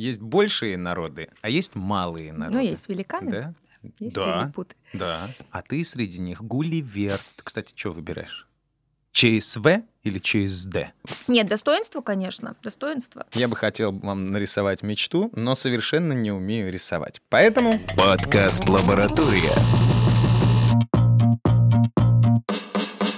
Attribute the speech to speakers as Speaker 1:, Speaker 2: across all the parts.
Speaker 1: Есть большие народы, а есть малые народы.
Speaker 2: Ну, есть великаны,
Speaker 1: Да?
Speaker 2: есть
Speaker 1: Да.
Speaker 2: лилипуты.
Speaker 1: Да. А ты среди них Гулливер. Ты, кстати, что выбираешь? ЧСВ или ЧСД?
Speaker 2: Нет, достоинство, конечно, достоинство.
Speaker 1: Я бы хотел вам нарисовать мечту, но совершенно не умею рисовать. Поэтому
Speaker 3: Подкаст «Лаборатория».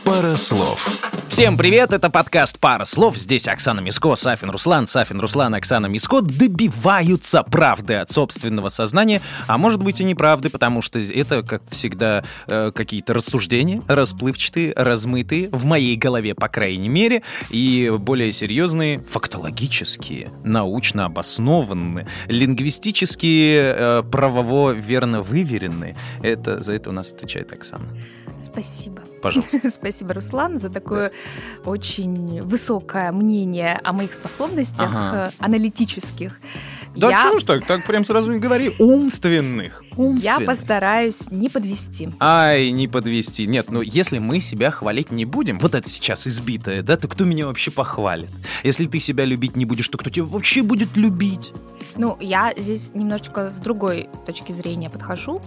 Speaker 3: Пара слов.
Speaker 1: Всем привет, это подкаст «Пара слов». Здесь Оксана Миско, Сафин Руслан, Сафин Руслан, Оксана Миско добиваются правды от собственного сознания, а может быть и неправды, потому что это, как всегда, э, какие-то рассуждения, расплывчатые, размытые, в моей голове, по крайней мере, и более серьезные, фактологические, научно обоснованные, лингвистические, э, правово верно выверенные. Это, за это у нас отвечает Оксана.
Speaker 2: Спасибо.
Speaker 1: Пожалуйста.
Speaker 2: Спасибо, Руслан, за такое очень высокое мнение о моих способностях
Speaker 1: Ага.
Speaker 2: э, аналитических.
Speaker 1: Да
Speaker 2: я,
Speaker 1: чего ж так, так прям сразу и говори. Умственных.
Speaker 2: я
Speaker 1: Умственных.
Speaker 2: постараюсь не подвести.
Speaker 1: Ай, не подвести. Нет, ну если мы себя хвалить не будем, вот это сейчас избитое, да, то кто меня вообще похвалит? Если ты себя любить не будешь, то кто тебя вообще будет любить?
Speaker 2: Ну, я здесь немножечко с другой точки зрения подхожу.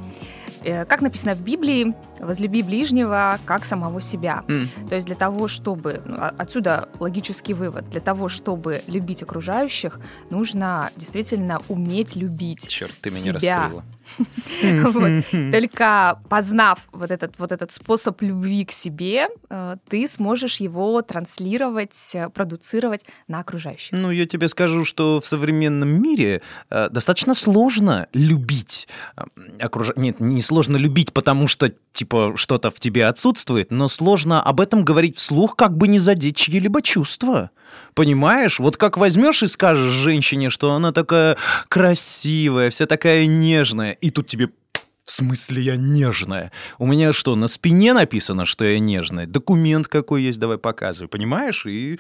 Speaker 2: Э, Как написано в Библии, возлюби ближнего как самого себя.
Speaker 1: М,
Speaker 2: То есть для того, чтобы... ну, Отсюда логический вывод. Для того, чтобы любить окружающих, нужно действительно уметь любить.
Speaker 1: Черт, ты меня
Speaker 2: себя.
Speaker 1: раскрыла.
Speaker 2: Только познав вот этот, вот этот способ любви к себе, э, ты сможешь его транслировать, э, продуцировать на окружающих.
Speaker 1: Ну, я тебе скажу, что в современном мире э, достаточно сложно любить. э, окруж- Нет, не сложно любить, потому что, типа, что-то в тебе отсутствует, но сложно об этом говорить вслух, как бы не задеть чьи-либо чувства. Понимаешь? Вот как возьмешь и скажешь женщине, что она такая красивая, вся такая нежная, и тут тебе в смысле я нежная? У меня что, на спине написано, что я нежная? Документ какой есть, давай показывай, понимаешь? И,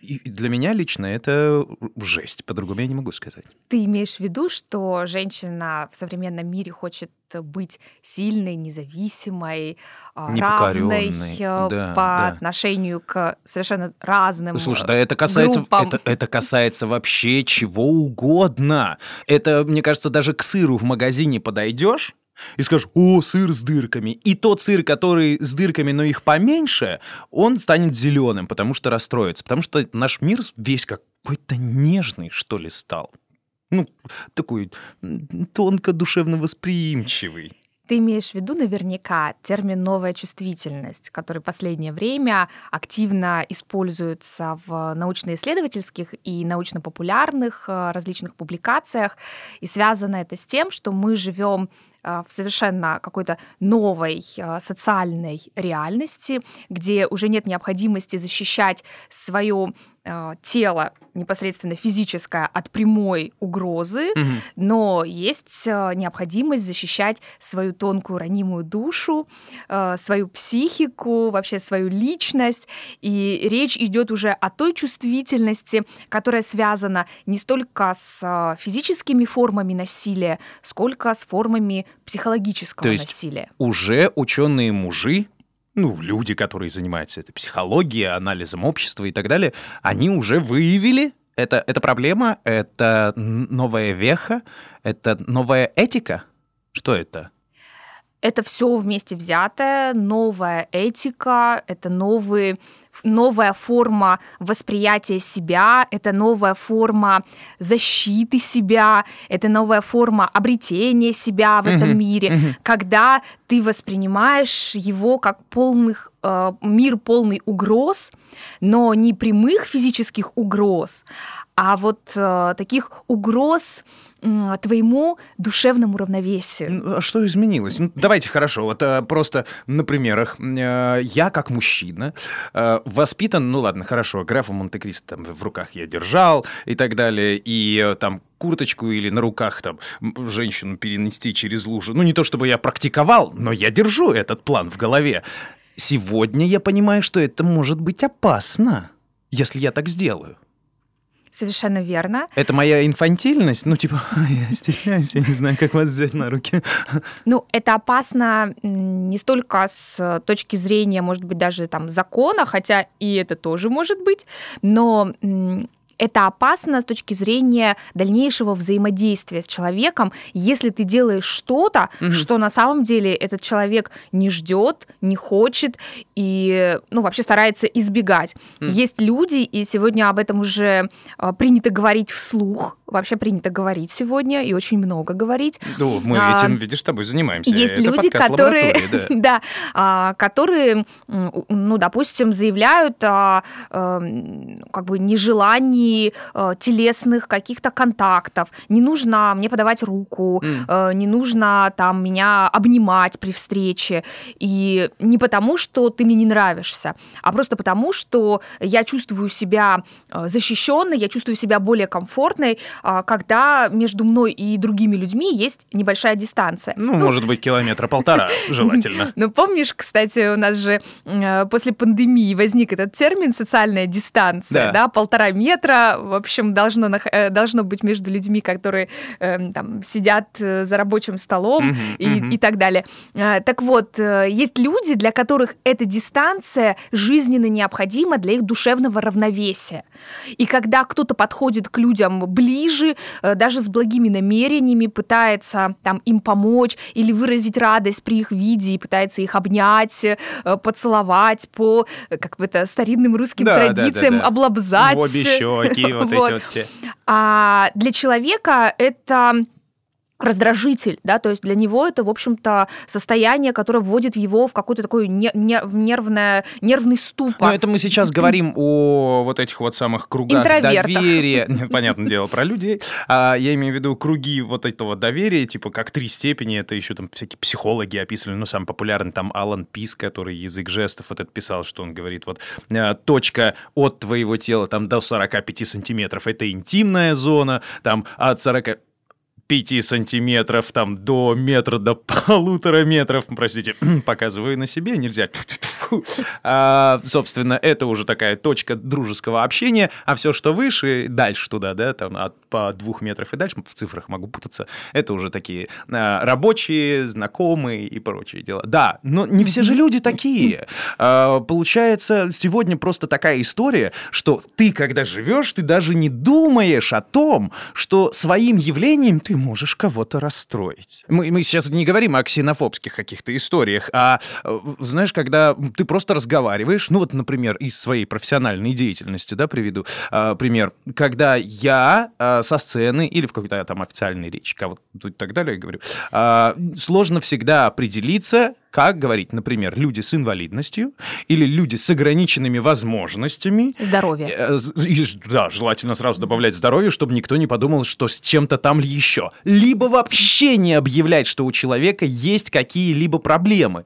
Speaker 1: и для меня лично это жесть, по-другому я не могу сказать.
Speaker 2: Ты имеешь в виду, что женщина в современном мире хочет быть сильной, независимой, а, равной э,
Speaker 1: Да,
Speaker 2: по
Speaker 1: да.
Speaker 2: отношению к совершенно разным
Speaker 1: Слушай, да это касается,
Speaker 2: группам.
Speaker 1: это, это касается вообще чего угодно. Это, мне кажется, даже к сыру в магазине подойдешь и скажешь, о, сыр с дырками. И тот сыр, который с дырками, но их поменьше, он станет зеленым, потому что расстроится. Потому что наш мир весь какой-то нежный, что ли, стал. Ну, такой тонко душевно восприимчивый.
Speaker 2: Ты имеешь в виду наверняка термин «новая чувствительность», который последнее время активно используется в научно-исследовательских и научно-популярных э, различных публикациях. И связано это с тем, что мы живем в совершенно какой-то новой э, социальной реальности, где уже нет необходимости защищать свое э, тело непосредственно физическое от прямой угрозы,
Speaker 1: Мгм.
Speaker 2: но есть необходимость защищать свою тонкую ранимую душу, свою психику, вообще свою личность. И речь идет уже о той чувствительности, которая связана не столько с физическими формами насилия, сколько с формами психологического
Speaker 1: То есть
Speaker 2: насилия.
Speaker 1: уже ученые мужи, ну, люди, которые занимаются этой психологией, анализом общества и так далее, они уже выявили, это, это проблема, это новая веха, это новая этика. Что это?
Speaker 2: Это все вместе взятое, новая этика, это новые новая форма восприятия себя, это новая форма защиты себя, это новая форма обретения себя в этом
Speaker 1: Мгм,
Speaker 2: мире,
Speaker 1: мгм.
Speaker 2: когда ты воспринимаешь его как полных э, мир полный угроз, но не прямых физических угроз, а вот э, таких угроз твоему душевному равновесию.
Speaker 1: А Что изменилось? Ну, давайте хорошо, вот э, просто на примерах. Э, Я как мужчина э, воспитан, ну ладно, хорошо, графа Монте-Кристо там в руках я держал и так далее, и там курточку или на руках там женщину перенести через лужу. Ну не то чтобы я практиковал, но я держу этот план в голове. Сегодня я понимаю, что это может быть опасно, если я так сделаю.
Speaker 2: Совершенно верно.
Speaker 1: Это моя инфантильность? Ну, типа, я стесняюсь, я не знаю, как вас взять на руки.
Speaker 2: Ну, это опасно не столько с точки зрения, может быть, даже там закона, хотя и это тоже может быть, но это опасно с точки зрения дальнейшего взаимодействия с человеком, если ты делаешь что-то, угу. что на самом деле этот человек не ждет, не хочет и, ну, вообще старается избегать. Угу. Есть люди, и сегодня об этом уже а, принято говорить вслух, вообще принято говорить сегодня и очень много говорить.
Speaker 1: Ну, мы а, этим, видишь, с тобой занимаемся.
Speaker 2: Есть Это люди, которые, да, да а, которые, ну, допустим, заявляют о, о эм, как бы нежелании э, телесных каких-то контактов. Не нужно мне подавать руку, mm. не нужно там меня обнимать при встрече. И не потому, что ты мне не нравишься, а просто потому, что я чувствую себя э, защищенной, я чувствую себя более комфортной, а, когда между мной и другими людьми есть небольшая дистанция.
Speaker 1: Ну, ну может быть, километра полтора желательно.
Speaker 2: Ну, помнишь, кстати, у нас же после пандемии возник этот термин «социальная дистанция», да, полтора метра, в общем, должно, э, должно быть между людьми, которые эм, там сидят э, за рабочим столом и, и так далее. Так вот, есть люди, для которых эта дистанция жизненно необходима для их душевного равновесия. И когда кто-то подходит к людям ближе, э, даже с благими намерениями, пытается там им помочь или выразить радость при их виде и пытается их обнять, э, поцеловать по, э, как бы это, старинным русским да, традициям, да, да, да. облобзать. В
Speaker 1: обе вот, вот эти вот все.
Speaker 2: А для человека это раздражитель, да, то есть для него это, в общем-то, состояние, которое вводит его в какой-то такой не, не, нервное, нервный ступор.
Speaker 1: Но это мы сейчас говорим о вот этих вот самых кругах доверия. Понятное дело, про людей. А, я имею в виду круги вот этого доверия, типа как три степени, это еще там всякие психологи описывали, ну, самый популярный там Алан Пис, который язык жестов вот это писал, что он говорит, вот а, точка от твоего тела там до 45 сантиметров, это интимная зона, там от 40 5 сантиметров там до метра, до полутора метров, простите, показываю на себе, нельзя. А, собственно, это уже такая точка дружеского общения, а все, что выше, дальше туда, да, там от по двух метров и дальше, в цифрах могу путаться, это уже такие а, рабочие, знакомые и прочие дела. Да, но не все же люди такие. А, получается, сегодня просто такая история, что ты, когда живешь, ты даже не думаешь о том, что своим явлением ты можешь кого-то расстроить. Мы, мы сейчас не говорим о ксенофобских каких-то историях, а, э, знаешь, когда ты просто разговариваешь, ну вот, например, из своей профессиональной деятельности, да, приведу а, пример, когда я а, со сцены или в какой-то там официальной речи, кого-то и так далее говорю, а, сложно всегда определиться, как говорить, например, люди с инвалидностью или люди с ограниченными возможностями.
Speaker 2: Здоровье. Э,
Speaker 1: да, желательно сразу добавлять здоровье, чтобы никто не подумал, что с чем-то там еще. Либо вообще не объявлять, что у человека есть какие-либо проблемы.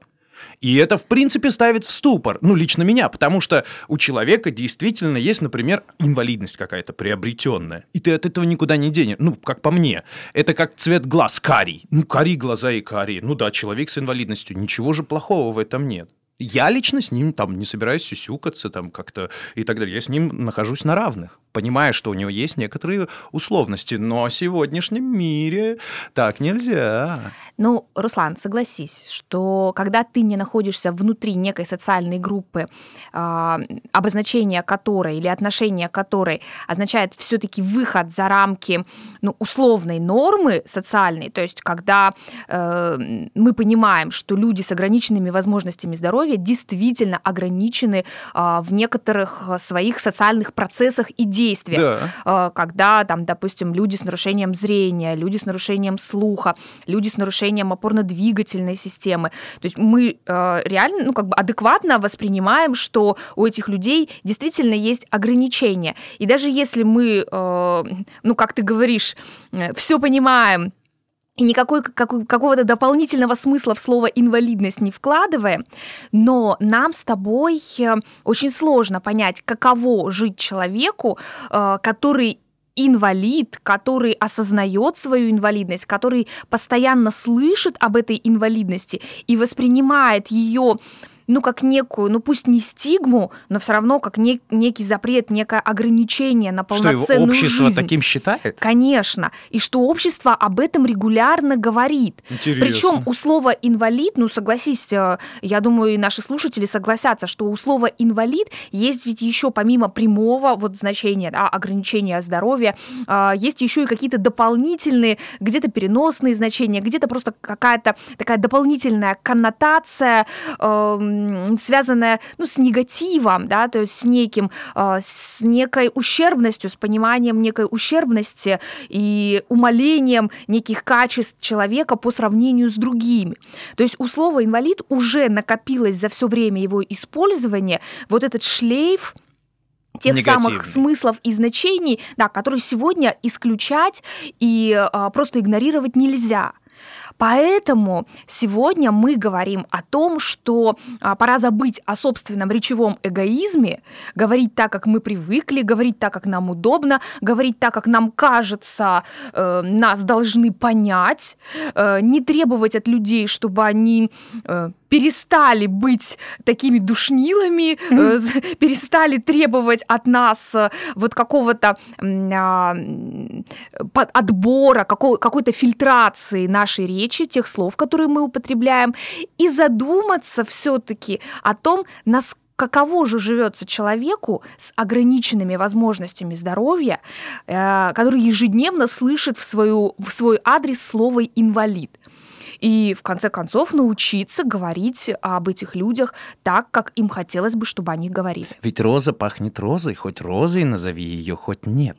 Speaker 1: И это, в принципе, ставит в ступор, ну, лично меня, потому что у человека действительно есть, например, инвалидность какая-то приобретенная, и ты от этого никуда не денешь. Ну, как по мне, это как цвет глаз карий. Ну, карий глаза и карий. Ну да, человек с инвалидностью, ничего же плохого в этом нет. Я лично с ним там не собираюсь сюсюкаться там как-то и так далее. Я с ним нахожусь на равных, понимая, что у него есть некоторые условности. Но в сегодняшнем мире так нельзя.
Speaker 2: Ну, Руслан, согласись, что когда ты не находишься внутри некой социальной группы, э, обозначение которой или отношение которой означает все-таки выход за рамки ну, условной нормы социальной, то есть когда э, мы понимаем, что люди с ограниченными возможностями здоровья действительно ограничены а, в некоторых своих социальных процессах и действиях. Да. А, когда, там, допустим, люди с нарушением зрения, люди с нарушением слуха, люди с нарушением опорно-двигательной системы. То есть мы а, реально, ну, как бы адекватно воспринимаем, что у этих людей действительно есть ограничения. И даже если мы, ну, как ты говоришь, э, все понимаем, и никакой какой, какого-то дополнительного смысла в слово инвалидность не вкладываем, но нам с тобой э, очень сложно понять, каково жить человеку, э, который инвалид, который осознает свою инвалидность, который постоянно слышит об этой инвалидности и воспринимает ее ну, как некую, ну, пусть не стигму, но все равно как не, некий запрет, некое ограничение на полноценную
Speaker 1: что, его общество
Speaker 2: жизнь.
Speaker 1: таким считает?
Speaker 2: Конечно. И что общество об этом регулярно говорит.
Speaker 1: Интересно.
Speaker 2: Причем у слова инвалид, ну, согласись, э, я думаю, и наши слушатели согласятся, что у слова инвалид есть ведь еще помимо прямого вот значения, да, ограничения здоровья, а, есть еще и какие-то дополнительные, где-то переносные значения, где-то просто какая-то такая дополнительная коннотация, эм, связанная ну, с негативом, да, то есть с неким, э, с некой ущербностью, с пониманием некой ущербности и умалением неких качеств человека по сравнению с другими. То есть у слова инвалид уже накопилось за все время его использования вот этот шлейф тех Негативный. самых смыслов и значений, да, которые сегодня исключать и а, просто игнорировать нельзя. Поэтому сегодня мы говорим о том, что а, пора забыть о собственном речевом эгоизме, говорить так, как мы привыкли, говорить так, как нам удобно, говорить так, как нам кажется, э, нас должны понять, э, не требовать от людей, чтобы они э, перестали быть такими душнилами, mm-hmm. перестали требовать от нас э, вот какого-то а, отбора, какой- какой-то фильтрации нашей речи, тех слов, которые мы употребляем, и задуматься все-таки о том, насколько каково же живется человеку с ограниченными возможностями здоровья, э, который ежедневно слышит в, свою, в свой адрес слово «инвалид» и в конце концов научиться говорить об этих людях так, как им хотелось бы, чтобы они говорили.
Speaker 1: Ведь роза пахнет розой, хоть розой назови ее, хоть нет.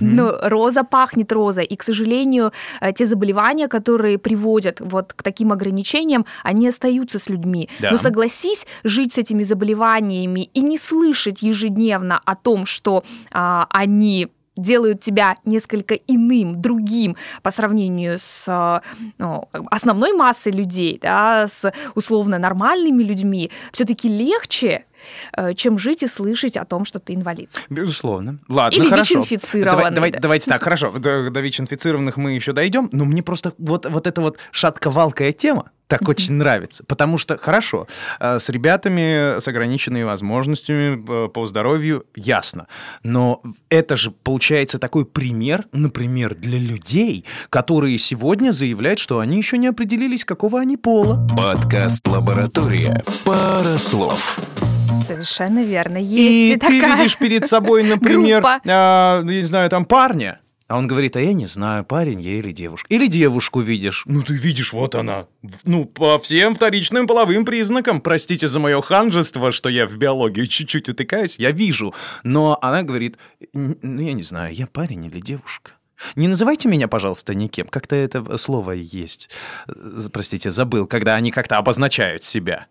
Speaker 2: Но роза пахнет розой, и, к сожалению, э, те заболевания, которые приводят вот к таким ограничениям, они остаются с людьми. Да. Но согласись жить с этими заболеваниями и не слышать ежедневно о том, что а, они делают тебя несколько иным, другим по сравнению с ну, основной массой людей, да, с условно нормальными людьми, все-таки легче э, чем жить и слышать о том, что ты инвалид.
Speaker 1: Безусловно. Ладно,
Speaker 2: Или
Speaker 1: хорошо.
Speaker 2: ВИЧ-инфицированный.
Speaker 1: Давай, давай, давайте так, хорошо. До, до ВИЧ-инфицированных мы еще дойдем, но мне просто вот, вот эта вот шатковалкая тема, так очень нравится. Потому что, хорошо, э, с ребятами с ограниченными возможностями э, по здоровью ясно. Но это же получается такой пример, например, для людей, которые сегодня заявляют, что они еще не определились, какого они пола.
Speaker 3: Подкаст «Лаборатория». Пара слов.
Speaker 2: Совершенно верно. Есть
Speaker 1: и,
Speaker 2: и
Speaker 1: ты видишь перед собой, например, а, я не знаю, там парня, а он говорит, а я не знаю, парень я или девушка. Или девушку видишь. Ну, ты видишь, вот она. Ну, по всем вторичным половым признакам. Простите за мое ханжество, что я в биологию чуть-чуть утыкаюсь. Я вижу. Но она говорит, ну, я не знаю, я парень или девушка. Не называйте меня, пожалуйста, никем. Как-то это слово есть. Простите, забыл, когда они как-то обозначают себя.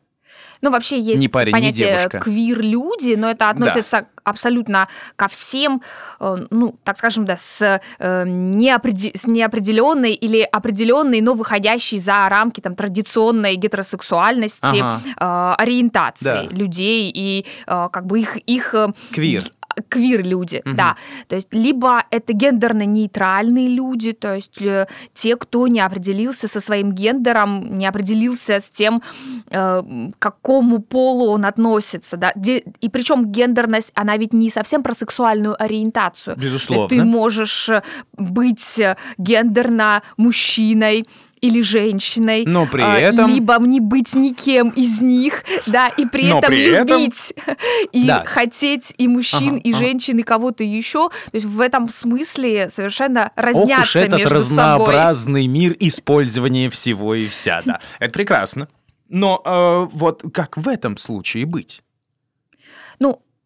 Speaker 2: Ну, вообще есть
Speaker 1: ни парень,
Speaker 2: понятие квир-люди, но это относится да. абсолютно ко всем, э, ну, так скажем, да, с, э, неопредел... с неопределенной или определенной, но выходящей за рамки там, традиционной гетеросексуальности ага. Э, ориентации да. людей и как бы их... их
Speaker 1: Квир
Speaker 2: квир-люди, угу. да. То есть либо это гендерно-нейтральные люди, то есть э, те, кто не определился со своим гендером, не определился с тем, э, к какому полу он относится, да. И причем гендерность, она ведь не совсем про сексуальную ориентацию.
Speaker 1: Безусловно.
Speaker 2: Ты можешь быть гендерно мужчиной, или женщиной,
Speaker 1: но при а, этом...
Speaker 2: либо не быть никем из них, да, и при но этом при любить этом... и да. хотеть и мужчин, ага, и ага. женщин, и кого-то еще. То есть в этом смысле совершенно разнятся Ох уж
Speaker 1: этот
Speaker 2: между
Speaker 1: разнообразный
Speaker 2: собой.
Speaker 1: мир использования всего и вся, да. Это прекрасно. Но э, вот как в этом случае быть?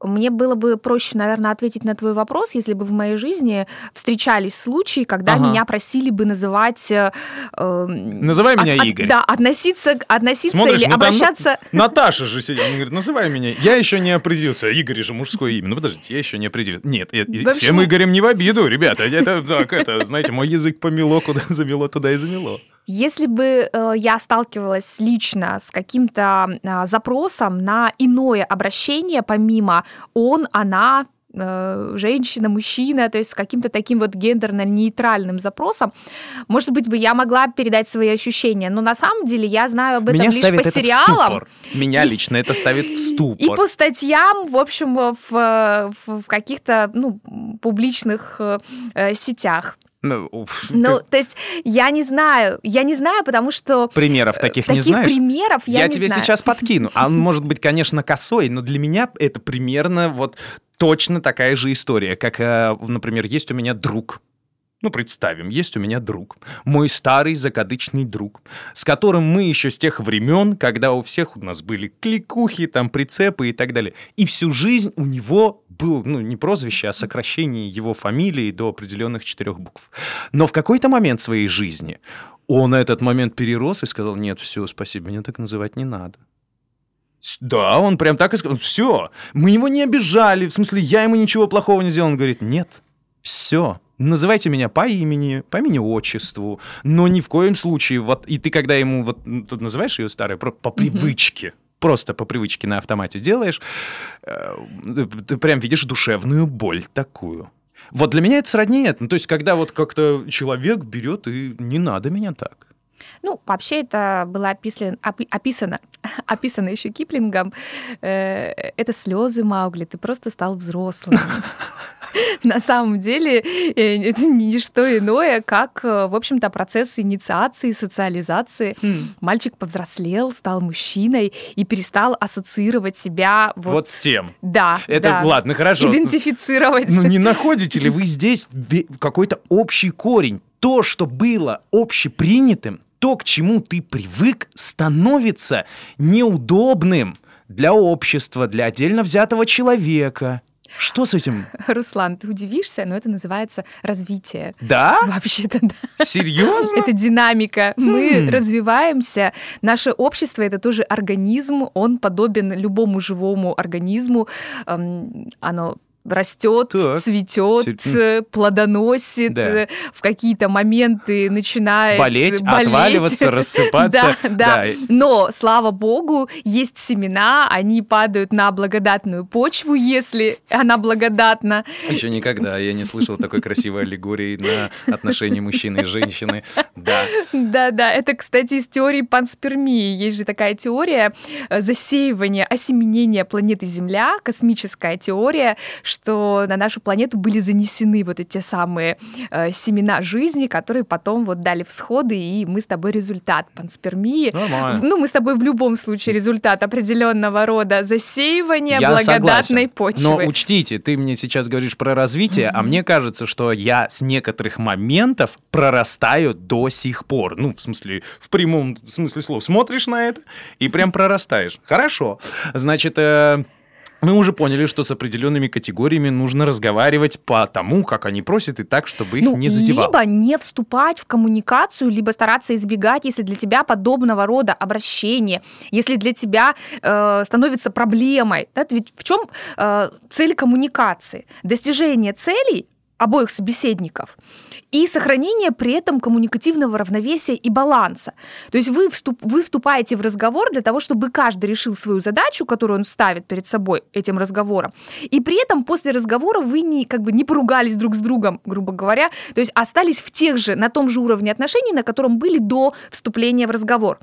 Speaker 2: Ну, мне было бы проще, наверное, ответить на твой вопрос, если бы в моей жизни встречались случаи, когда ага. меня просили бы называть... Э,
Speaker 1: эм, Называй меня от, Игорь.
Speaker 2: да, относиться, относиться Смотришь, или обращаться...
Speaker 1: Наташа же сидит, она говорит, называй меня. Я еще не определился. Игорь же мужское имя. Ну подождите, я еще не определился. Нет, я, общем... всем Игорем не в обиду, ребята. Это, так, это, знаете, мой язык помело, куда замело, туда и замело.
Speaker 2: Если бы э, я сталкивалась лично с каким-то э, запросом на иное обращение, помимо он, она, э, женщина, мужчина, то есть с каким-то таким вот гендерно-нейтральным запросом, может быть, бы я могла передать свои ощущения, но на самом деле я знаю об этом
Speaker 1: Меня
Speaker 2: лишь по сериалам.
Speaker 1: Меня лично это ставит в ступор.
Speaker 2: И по статьям, в общем, в, в, в каких-то ну, публичных э, сетях. Ну, ну то есть я не знаю, я не знаю, потому что...
Speaker 1: Примеров таких, таких не знаешь?
Speaker 2: примеров я,
Speaker 1: я
Speaker 2: не
Speaker 1: тебе
Speaker 2: знаю.
Speaker 1: сейчас подкину. А он может быть, конечно, косой, но для меня это примерно вот точно такая же история, как, э, например, есть у меня друг, ну, представим, есть у меня друг, мой старый закадычный друг, с которым мы еще с тех времен, когда у всех у нас были кликухи, там, прицепы и так далее. И всю жизнь у него был, ну, не прозвище, а сокращение его фамилии до определенных четырех букв. Но в какой-то момент своей жизни он этот момент перерос и сказал, нет, все, спасибо, меня так называть не надо. Да, он прям так и сказал, все, мы его не обижали, в смысле, я ему ничего плохого не сделал. Он говорит, нет, все, называйте меня по имени, по имени-отчеству, но ни в коем случае, вот, и ты когда ему, вот, тут называешь ее старой, по, привычке, просто по привычке на автомате делаешь, э, ты прям видишь душевную боль такую. Вот для меня это сродни это. Ну, то есть, когда вот как-то человек берет и не надо меня так.
Speaker 2: Ну, вообще это было описано, описано, описано еще Киплингом. Э, это слезы Маугли, ты просто стал взрослым. На самом деле э, это не что иное, как, э, в общем-то, процесс инициации, социализации. Хм. Мальчик повзрослел, стал мужчиной и перестал ассоциировать себя
Speaker 1: вот, вот с тем.
Speaker 2: Да.
Speaker 1: Это
Speaker 2: да.
Speaker 1: ладно, хорошо.
Speaker 2: Идентифицировать.
Speaker 1: Ну не находите ли вы здесь какой-то общий корень? То, что было общепринятым, то, к чему ты привык, становится неудобным для общества, для отдельно взятого человека. Что с этим?
Speaker 2: Руслан, ты удивишься, но это называется развитие.
Speaker 1: Да?
Speaker 2: Вообще-то да.
Speaker 1: Серьезно?
Speaker 2: Это динамика. Мы хм. развиваемся. Наше общество это тоже организм. Он подобен любому живому организму. Оно растет, так. цветет, Сер... плодоносит, да. Э, в какие-то моменты начинает
Speaker 1: болеть, болеть. отваливаться, рассыпаться.
Speaker 2: да, да, да. Но, слава богу, есть семена, они падают на благодатную почву, если она благодатна.
Speaker 1: Еще никогда я не слышал такой красивой аллегории на отношения мужчины и женщины. Да.
Speaker 2: Да, да. Это, кстати, из теории панспермии. Есть же такая теория э, засеивания, осеменения планеты Земля, космическая теория, что на нашу планету были занесены вот эти самые э, семена жизни, которые потом вот дали всходы, и мы с тобой результат панспермии.
Speaker 1: Нормально.
Speaker 2: Ну, мы с тобой в любом случае результат определенного рода засеивания я благодатной согласен. почвы.
Speaker 1: Но учтите, ты мне сейчас говоришь про развитие, mm-hmm. а мне кажется, что я с некоторых моментов прорастаю до сих пор. Ну, в смысле, в прямом смысле слова. Смотришь на это и прям прорастаешь. Хорошо. Значит, э, мы уже поняли, что с определенными категориями нужно разговаривать по тому, как они просят, и так, чтобы их
Speaker 2: ну,
Speaker 1: не задевало.
Speaker 2: Либо не вступать в коммуникацию, либо стараться избегать, если для тебя подобного рода обращение, если для тебя э, становится проблемой. Да, ведь в чем э, цель коммуникации? Достижение целей обоих собеседников и сохранение при этом коммуникативного равновесия и баланса. То есть вы, вступ, вы вступаете в разговор для того, чтобы каждый решил свою задачу, которую он ставит перед собой этим разговором, и при этом после разговора вы не, как бы не поругались друг с другом, грубо говоря, то есть остались в тех же, на том же уровне отношений, на котором были до вступления в разговор.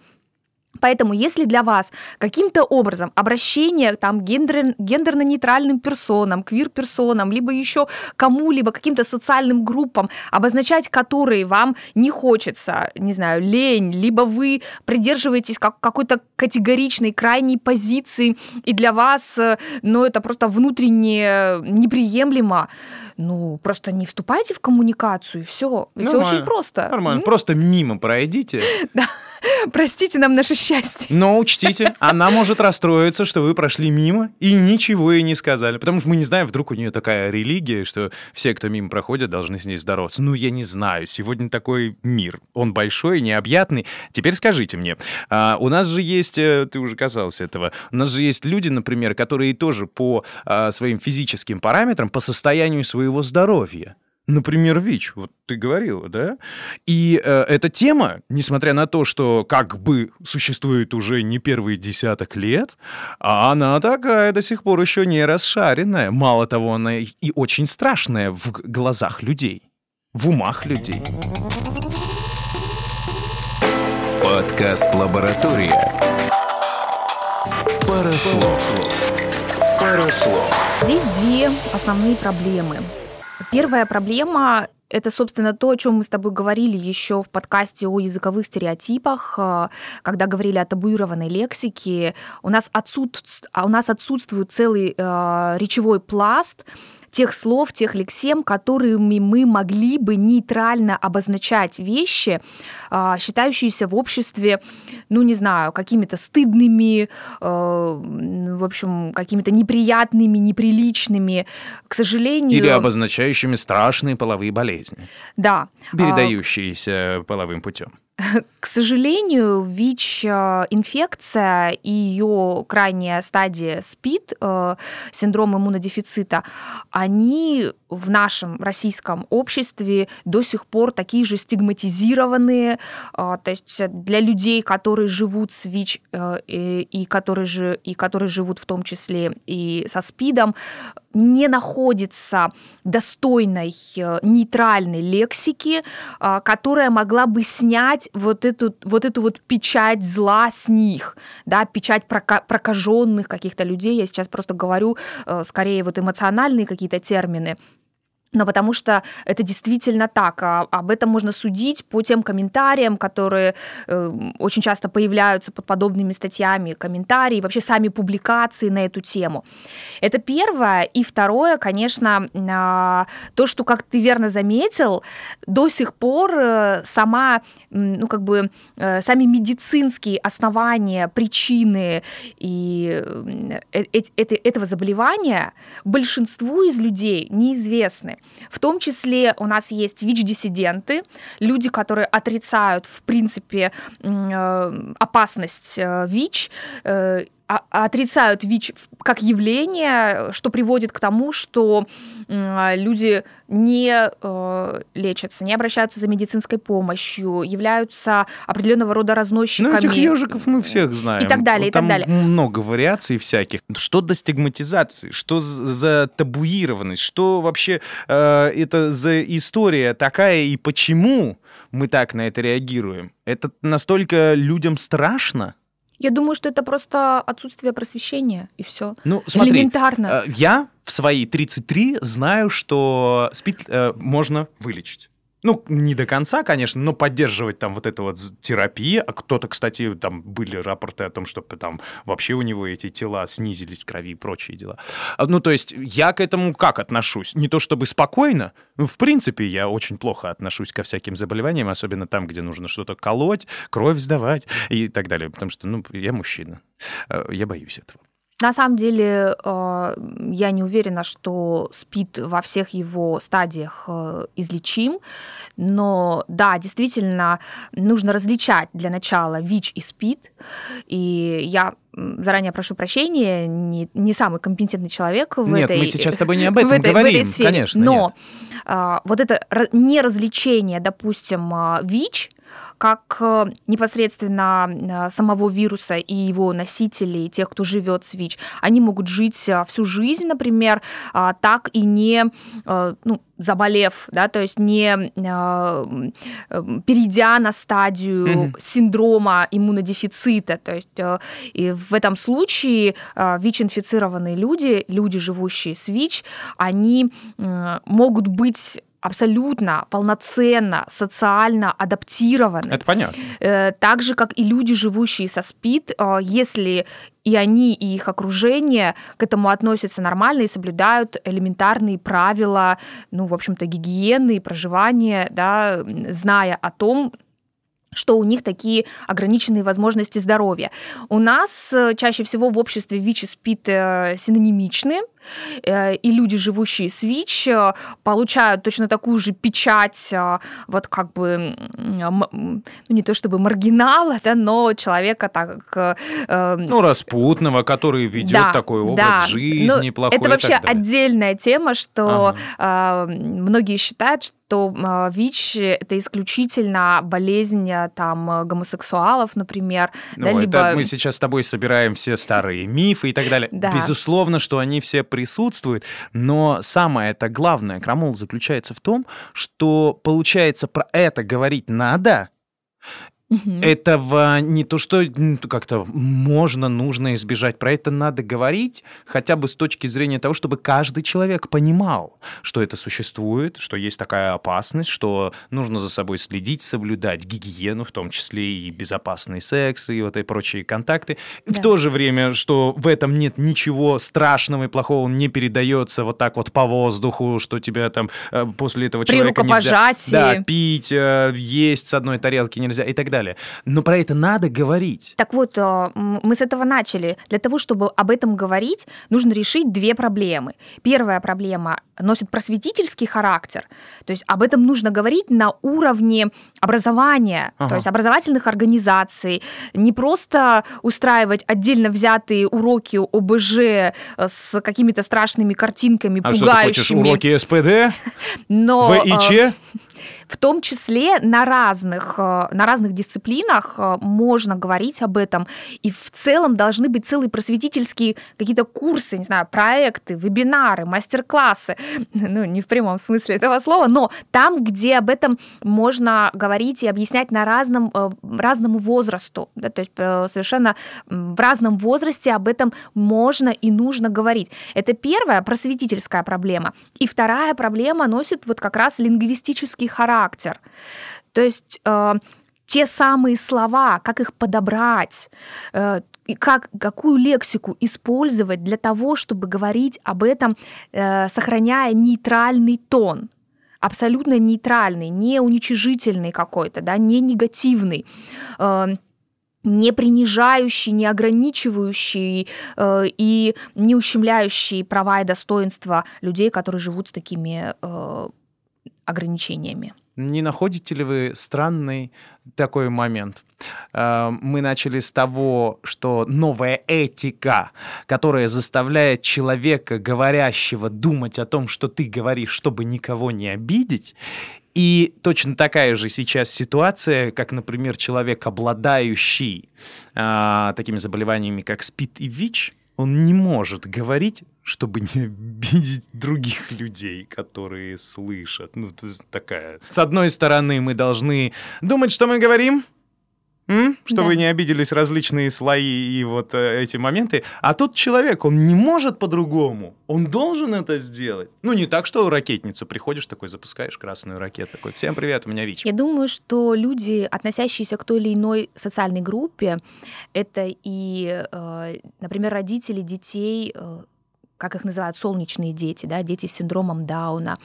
Speaker 2: Поэтому, если для вас каким-то образом обращение там, гендер, гендерно-нейтральным персонам, квир-персонам, либо еще кому-либо, каким-то социальным группам, обозначать которые вам не хочется, не знаю, лень, либо вы придерживаетесь как, какой-то категоричной, крайней позиции, и для вас э, ну, это просто внутренне неприемлемо, ну, просто не вступайте в коммуникацию, и все. Все очень просто.
Speaker 1: Нормально. М? Просто мимо пройдите.
Speaker 2: Да. Простите нам наше счастье.
Speaker 1: Но учтите, она может расстроиться, что вы прошли мимо и ничего ей не сказали. Потому что мы не знаем, вдруг у нее такая религия, что все, кто мимо проходит, должны с ней здороваться. Ну, я не знаю. Сегодня такой мир. Он большой, необъятный. Теперь скажите мне, а, у нас же есть, э, ты уже касался этого, у нас же есть люди, например, которые тоже по а, своим физическим параметрам, по состоянию своего здоровья Например, ВИЧ, вот ты говорила, да? И э, эта тема, несмотря на то, что как бы существует уже не первый десяток лет, она такая до сих пор еще не расшаренная. Мало того, она и очень страшная в глазах людей, в умах людей.
Speaker 4: Подкаст «Лаборатория». Парослов.
Speaker 2: Парослов. Здесь две основные проблемы – Первая проблема это, собственно, то, о чем мы с тобой говорили еще в подкасте о языковых стереотипах, э, когда говорили о табуированной лексике. У нас, отсутствует, у нас отсутствует целый э, речевой пласт тех слов, тех лексем, которыми мы могли бы нейтрально обозначать вещи, а, считающиеся в обществе, ну, не знаю, какими-то стыдными, а, в общем, какими-то неприятными, неприличными, к сожалению...
Speaker 1: Или обозначающими страшные половые болезни.
Speaker 2: Да.
Speaker 1: Передающиеся половым путем.
Speaker 2: К сожалению, ВИЧ-инфекция и ее крайняя стадия СПИД, э, синдром иммунодефицита, они в нашем российском обществе до сих пор такие же стигматизированные. Э, то есть для людей, которые живут с ВИЧ э, и которые, же, и которые живут в том числе и со СПИДом, не находится достойной нейтральной лексики, которая могла бы снять вот эту вот, эту вот печать зла с них, да, печать прока- прокаженных каких-то людей. Я сейчас просто говорю э, скорее вот эмоциональные какие-то термины но потому что это действительно так. А об этом можно судить по тем комментариям, которые э, очень часто появляются под подобными статьями, комментарии, вообще сами публикации на эту тему. Это первое. И второе, конечно, э, то, что, как ты верно заметил, до сих пор э, сама, ну, как бы, э, сами медицинские основания, причины и этого заболевания большинству из людей неизвестны. В том числе у нас есть ВИЧ-диссиденты, люди, которые отрицают, в принципе, э, опасность э, ВИЧ, э, отрицают ВИЧ как явление, что приводит к тому, что люди не лечатся, не обращаются за медицинской помощью, являются определенного рода разносчиками. Ну,
Speaker 1: этих ежиков мы всех знаем.
Speaker 2: И так далее,
Speaker 1: Там
Speaker 2: и так далее.
Speaker 1: много вариаций всяких. Что до стигматизации? Что за табуированность? Что вообще э, это за история такая и почему мы так на это реагируем? Это настолько людям страшно?
Speaker 2: Я думаю, что это просто отсутствие просвещения, и все.
Speaker 1: Ну, смотри,
Speaker 2: Элементарно.
Speaker 1: Э, я в свои 33 знаю, что СПИД э, можно вылечить. Ну, не до конца, конечно, но поддерживать там вот эту вот терапию. А кто-то, кстати, там были рапорты о том, что там вообще у него эти тела снизились в крови и прочие дела. А, ну, то есть я к этому как отношусь? Не то чтобы спокойно, ну, в принципе, я очень плохо отношусь ко всяким заболеваниям, особенно там, где нужно что-то колоть, кровь сдавать и так далее, потому что, ну, я мужчина, э, я боюсь этого.
Speaker 2: На самом деле, э, я не уверена, что СПИД во всех его стадиях э, излечим, но да, действительно, нужно различать для начала ВИЧ и СПИД, и я заранее прошу прощения, не, не самый компетентный человек в
Speaker 1: нет,
Speaker 2: этой...
Speaker 1: Нет, мы сейчас с тобой не об этом в этой, говорим, в этой сфере. конечно.
Speaker 2: Но нет. вот это неразличение, допустим, ВИЧ, как э, непосредственно э, самого вируса и его носителей, тех, кто живет с ВИЧ, они могут жить э, всю жизнь, например, а, так и не ну, заболев, да, то есть не перейдя на стадию mm-hmm. синдрома иммунодефицита, то есть и в этом случае ВИЧ-инфицированные люди, люди, живущие с ВИЧ, они могут быть абсолютно полноценно, социально адаптированы.
Speaker 1: Это понятно.
Speaker 2: Э, так же, как и люди, живущие со СПИД, э, если и они, и их окружение к этому относятся нормально и соблюдают элементарные правила, ну, в общем-то, гигиены и проживания, да, зная о том, что у них такие ограниченные возможности здоровья. У нас э, чаще всего в обществе ВИЧ и СПИД синонимичны, и люди, живущие с ВИЧ, э, получают точно такую же печать, э, вот как бы, ну, не то чтобы маргинала, да, но человека так...
Speaker 1: Ну, распутного, который ведет да, такой образ да. жизни ну, плохой.
Speaker 2: Это вообще отдельная тема, что ага. многие считают, что что ВИЧ это исключительно болезнь там гомосексуалов, например.
Speaker 1: Ну, да, это либо... мы сейчас с тобой собираем все старые мифы и так далее. Да. Безусловно, что они все присутствуют, но самое это главное, крамол заключается в том, что получается про это говорить надо, Угу. Этого не то, что как-то можно, нужно избежать. Про это надо говорить хотя бы с точки зрения того, чтобы каждый человек понимал, что это существует, что есть такая опасность, что нужно за собой следить, соблюдать гигиену, в том числе и безопасный секс, и вот и прочие контакты. Да. В то же время, что в этом нет ничего страшного и плохого, он не передается вот так вот по воздуху, что тебя там э, после этого При человека нельзя да, пить, э, есть с одной тарелки нельзя и так далее далее. Но про это надо говорить.
Speaker 2: Так вот, э, мы с этого начали. Для того, чтобы об этом говорить, нужно решить две проблемы. Первая проблема носит просветительский характер, то есть об этом нужно говорить на уровне образования, ага. то есть образовательных организаций, не просто устраивать отдельно взятые уроки ОБЖ э, с какими-то страшными картинками, а пугающими. Что ты
Speaker 1: хочешь, уроки СПД? Но, ВИЧ?
Speaker 2: В том числе на разных, э, на разных дисциплинах э, можно говорить об этом, и в целом должны быть целые просветительские какие-то курсы, не знаю, проекты, вебинары, мастер-классы, ну, не в прямом смысле этого слова, но там, где об этом можно говорить и объяснять на разном, э, разному возрасту, да, то есть совершенно в разном возрасте об этом можно и нужно говорить. Это первая просветительская проблема. И вторая проблема носит вот как раз лингвистический характер. То есть э, те самые слова, как их подобрать, э, и как, какую лексику использовать для того, чтобы говорить об этом, э, сохраняя нейтральный тон абсолютно нейтральный, не уничижительный какой-то, да, не негативный. Э, не принижающий, не ограничивающий э, и не ущемляющий права и достоинства людей, которые живут с такими э, ограничениями.
Speaker 1: Не находите ли вы странный такой момент? Э, мы начали с того, что новая этика, которая заставляет человека, говорящего, думать о том, что ты говоришь, чтобы никого не обидеть, и точно такая же сейчас ситуация, как, например, человек, обладающий а, такими заболеваниями, как СПИД и ВИЧ, он не может говорить, чтобы не обидеть других людей, которые слышат. Ну, то есть такая... С одной стороны, мы должны думать, что мы говорим, М? Чтобы да. не обиделись различные слои и вот э, эти моменты. А тут человек, он не может по-другому. Он должен это сделать. Ну, не так, что ракетницу приходишь такой, запускаешь красную ракету, такой, всем привет, у меня ВИЧ.
Speaker 2: Я думаю, что люди, относящиеся к той или иной социальной группе, это и, э, например, родители детей э, как их называют, солнечные дети, да, дети с синдромом Дауна.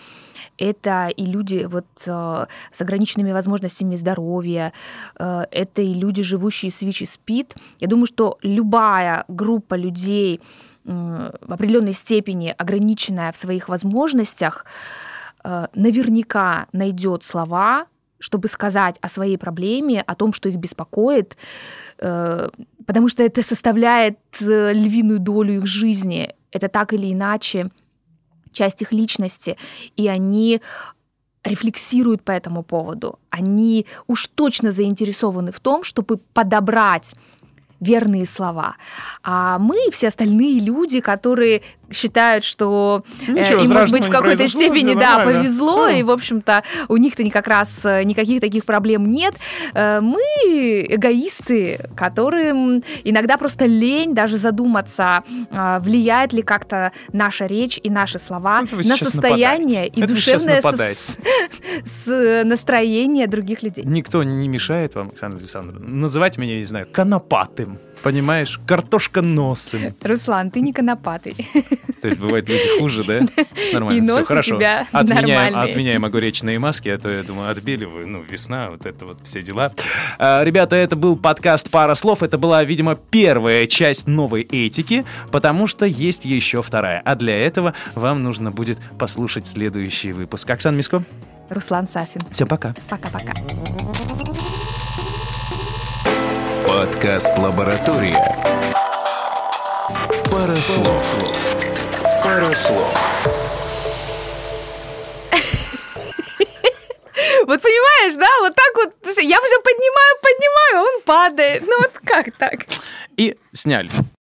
Speaker 2: Это и люди вот э, с ограниченными возможностями здоровья, э, это и люди, живущие с ВИЧ и СПИД. Я думаю, что любая группа людей в определенной степени ограниченная в своих возможностях, э, наверняка найдет слова, чтобы сказать о своей проблеме, о том, что их беспокоит, потому что это составляет львиную долю их жизни это так или иначе часть их личности, и они рефлексируют по этому поводу. Они уж точно заинтересованы в том, чтобы подобрать верные слова. А мы, все остальные люди, которые считают, что э, Ничего им, может быть, в какой-то степени да, повезло, а. и, в общем-то, у них-то как раз э, никаких таких проблем нет. Э, мы эгоисты, которым иногда просто лень даже задуматься, влияет ли как-то наша речь и наши слова на состояние нападаете. и Это душевное с, с настроение других людей.
Speaker 1: Никто не мешает вам, Александр Александровна, называть меня, не знаю, конопаты носым. Понимаешь? Картошка носом.
Speaker 2: Руслан, ты не конопатый.
Speaker 1: То есть бывает люди хуже, да?
Speaker 2: Нормально. И нос Все, хорошо. у тебя
Speaker 1: отменяем, отменяем огуречные маски, а то, я думаю, отбеливаю. Ну, весна, вот это вот все дела. А, ребята, это был подкаст «Пара слов». Это была, видимо, первая часть новой этики, потому что есть еще вторая. А для этого вам нужно будет послушать следующий выпуск. Оксан Миско.
Speaker 2: Руслан Сафин.
Speaker 1: Всем пока.
Speaker 2: Пока-пока.
Speaker 3: Подкаст «Лаборатория». Парослов. Парослов.
Speaker 2: Вот понимаешь, да, вот так вот, я все поднимаю, поднимаю, а он падает. Ну вот как так?
Speaker 1: И сняли.